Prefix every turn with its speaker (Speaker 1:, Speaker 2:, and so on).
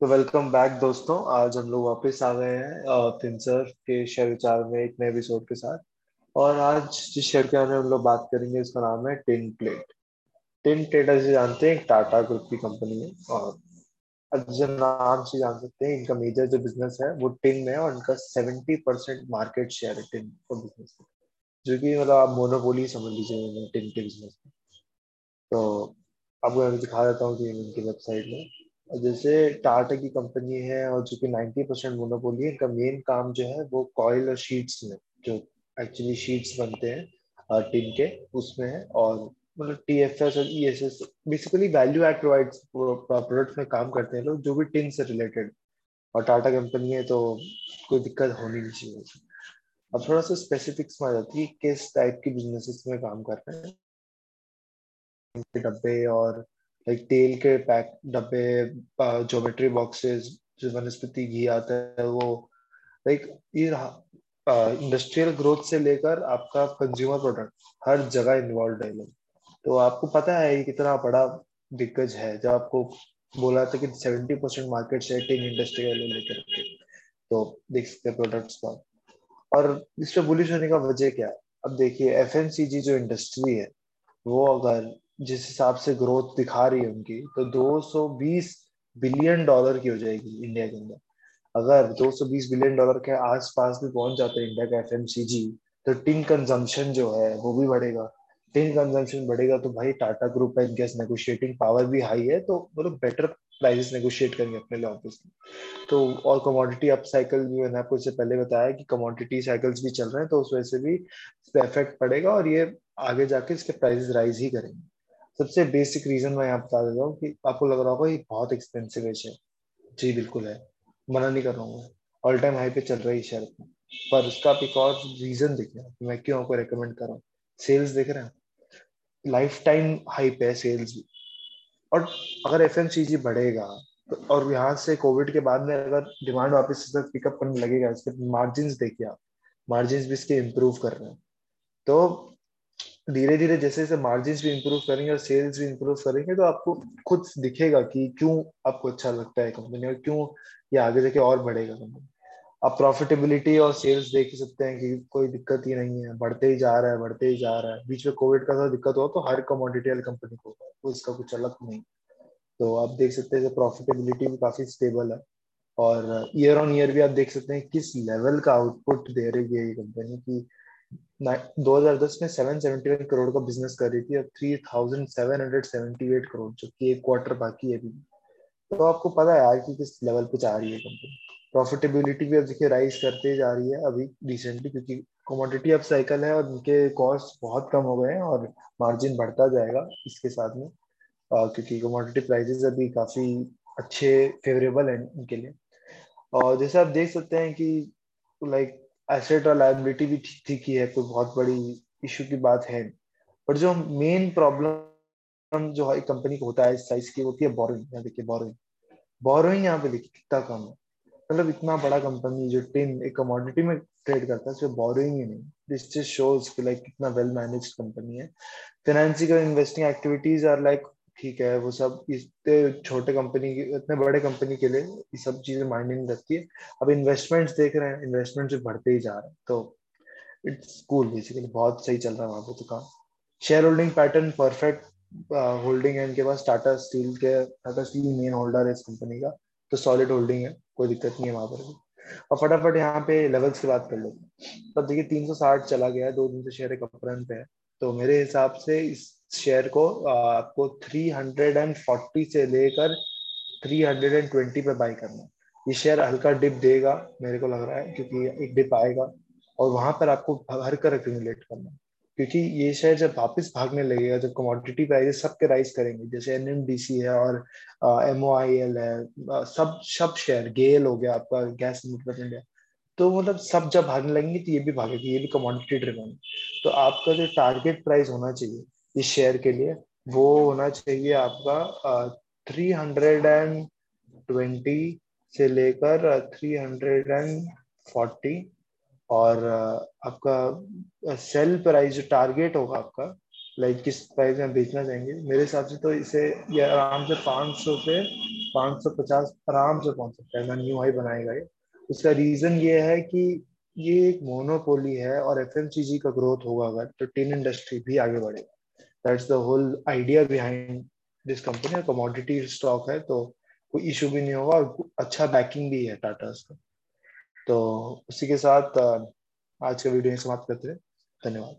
Speaker 1: तो welcome back दोस्तों। आज हम लोग वापस आ गए हैं पिंसर के शेयर विचार में, एक नए एपिसोड के साथ। और आज जिस शेयर के बारे में हम लोग बात करेंगे उसका नाम है टिन प्लेट टिन प्लेट ऐसे जानते हैं टाटा ग्रुप की कंपनी है। और जो नाम से जान सकते हैं, इनका मेजर जो बिज़नेस है, वो टिन में और इनका सेवेंटी परसेंट मार्केट शेयर है टिन का बिज़नेस जो कि मतलब आप मोनोपोली समझ लीजिए टिन के बिज़नेस में। तो आपको दिखा देता हूँ कि इनकी वेबसाइट में। जैसे टाटा की कंपनी है और जो कि 90 परसेंट मोनोपोली है, इनका मेन काम जो है वो कॉयल और शीट्स में, जो एक्चुअली शीट्स बनते हैं टिन के, उसमें है और मतलब टी एफ़ एस और E S S basically value add provide product में काम करते हैं लोग, जो भी टिन से रिलेटेड और टाटा कंपनी है तो कोई दिक्कत होनी नहीं चाहिए अब थोड़ा सा स्पेसिफिक्स में आ जाती है किस टाइप की बिजनेसेस में काम कर रहे हैं। डब्बे और लाइक तेल के पैक डब्बे ज्योमेट्री बॉक्सेस जो वनस्पति घी आता है, वो लाइक ये इंडस्ट्रियल ग्रोथ से लेकर आपका कंज्यूमर प्रोडक्ट हर जगह इन्वॉल्व है लोग। तो आपको पता है ये कितना बड़ा दिग्गज है जब आपको बोला था कि seventy percent market share team industry वाले लेकर के। तो देख सकते हैं प्रोडक्ट्स का। और इस पर बुलिश होने का वजह क्या अब देखिए एफ़ जो इंडस्ट्री है, वो अगर जिस हिसाब से ग्रोथ दिखा रही है उनकी तो 220 बिलियन डॉलर की हो जाएगी इंडिया के अंदर। अगर 220 बिलियन डॉलर के आसपास भी पहुँच जाता है इंडिया का एफएमसीजी तो टिन कंजम्पशन जो है वो भी बढ़ेगा। टिन कंजम्पशन बढ़ेगा तो भाई टाटा ग्रुप है इनके नेगोशिएटिंग पावर भी हाई है तो लोग बेटर प्राइसेस नेगोशिएट करेंगे अपने लिए ऑब्वियसली तो और कमोडिटी अप साइकिल भी मैंने आपको इससे पहले बताया कि कमोडिटी साइकिल्स भी चल रहे हैं तो उस वजह से भी इफ़ेक्ट पड़ेगा और ये आगे जाके इसके प्राइसेस राइज ही करेंगे। सबसे बेसिक रीजन मैं यहाँ बता देता हूँ कि आपको लग रहा होगा ये बहुत एक्सपेंसिव है शेयर जी, बिल्कुल है। मना नहीं कर रहा हूँ ऑल टाइम हाई पे चल रही है शेयर पर उसका आप एक और रीजन देख मैं क्यों आपको रिकमेंड कर रहा हूँ? सेल्स देख रहे हैं लाइफ टाइम हाई पे सेल्स भी। और अगर एफ़ बढ़ेगा तो और यहाँ से कोविड के बाद में अगर डिमांड वापस पिकअप करने लगेगा, इसके मार्जिन देखिए आप। मार्जिन भी इसके इम्प्रूव कर रहे हैं। तो धीरे धीरे जैसे जैसे मार्जिन भी इंप्रूव करेंगे और सेल्स भी इंप्रूव करेंगे तो आपको खुद दिखेगा कि क्यों आपको अच्छा लगता है कंपनी और क्यों ये आगे जाके और बढ़ेगा कंपनी आप प्रॉफिटेबिलिटी और सेल्स देख सकते हैं कि कोई दिक्कत ही नहीं है, बढ़ते ही जा रहा है, बढ़ते ही जा रहा है। बीच में कोविड का दिक्कत हुआ तो हर कमोडिटी वाली कंपनी को होगा तो इसका कुछ अलग नहीं। तो आप देख सकते हैं प्रॉफिटेबिलिटी भी काफ़ी स्टेबल है और ईयर ऑन ईयर भी आप देख सकते हैं किस लेवल का आउटपुट दे रही है ये कंपनी की। 2010 में 771 करोड़ का बिज़नेस कर रही थी अब 3778 करोड़ जो कि एक क्वार्टर बाकी है अभी। तो आपको पता है यार कि किस लेवल पे जा रही है कंपनी प्रॉफिटेबिलिटी भी अब देखिए राइज करते जा रही है अभी रिसेंटली क्योंकि कमोडिटी अब साइकिल है और उनके कॉस्ट बहुत कम हो गए हैं और मार्जिन बढ़ता जाएगा इसके साथ में। क्योंकि कमोडिटी प्राइसेस अभी काफ़ी अच्छे फेवरेबल हैं उनके लिए। और जैसे आप देख सकते हैं कि लाइक एसेट और लाइबिलिटी भी ठीक ठीक ही है, कोई बहुत बड़ी इशू की बात है। पर जो मेन प्रॉब्लम जो एक कंपनी को होता है इस साइज़ की होती है बोरिंग यहाँ देखिए बोरिंग बोरिंग यहाँ पे देखिए, कितना कम है। मतलब इतना बड़ा कंपनी जो टिन एक कमोडिटी में ट्रेड करता है सिर्फ़ बोरिंग ही नहीं। दिस जस्ट शोज़ लाइक कितना वेल मैनेज कंपनी है। Financial investing activities are like ठीक है, वो सब इतने छोटे कंपनी इतने बड़े कंपनी के लिए ये सब चीज़ें मायने नहीं रखती है। अब इन्वेस्टमेंट्स देख रहे हैं इन्वेस्टमेंट जो बढ़ते ही जा रहे हैं। तो इट्स कूल बेसिकली बहुत सही चल रहा है वहाँ पे तो काम। Shareholding pattern perfect holding है इनके पास टाटा स्टील के टाटा स्टील मेन होल्डर है इस कंपनी का तो सॉलिड होल्डिंग है, कोई दिक्कत नहीं है वहाँ पर भी। और फटाफट यहाँ पे लेवल्स की बात कर लो तब देखिए 360 चला गया है, दो दिन से शेयर एक पे है। तो मेरे हिसाब से इस शेयर को आपको 340 से लेकर 320 पे बाई करना ये शेयर हल्का डिप देगा, मेरे को लग रहा है, क्योंकि एक डिप आएगा। और वहाँ पर आपको हर कर एक्यूमुलेट करना क्योंकि ये शेयर जब वापस भागने लगेगा, जब कमोडिटी प्राइसेस सबके राइज करेंगे, जैसे एनएमडीसी है और एम है सब सब शेयर गेल हो गया, आपका गैस इंडिया तो मतलब सब जब भागने लगेंगे तो ये भी भागेगी, ये भी कमोडिटी ड्रिवन तो आपका जो टारगेट प्राइस होना चाहिए इस शेयर के लिए, वो होना चाहिए आपका थ्री हंड्रेड एंड ट्वेंटी से लेकर थ्री हंड्रेड एंड फोर्टी और आपका सेल प्राइस जो टारगेट होगा आपका लाइक किस प्राइस में बेचना चाहेंगे, मेरे हिसाब से तो इसे ये आराम से पाँच सौ पे 550 आराम से पहुँच सकता है ना न्यू हाई बनाएगा ये। उसका रीजन ये है कि ये एक मोनोपोली है और एफएमसीजी का ग्रोथ होगा अगर तो टिन इंडस्ट्री भी आगे बढ़ेगा। That's the whole idea behind this company और कमोडिटी स्टॉक है तो कोई इशू भी नहीं होगा और अच्छा बैकिंग भी है टाटा का। तो उसी के साथ आज का वीडियो समाप्त करते हैं। धन्यवाद।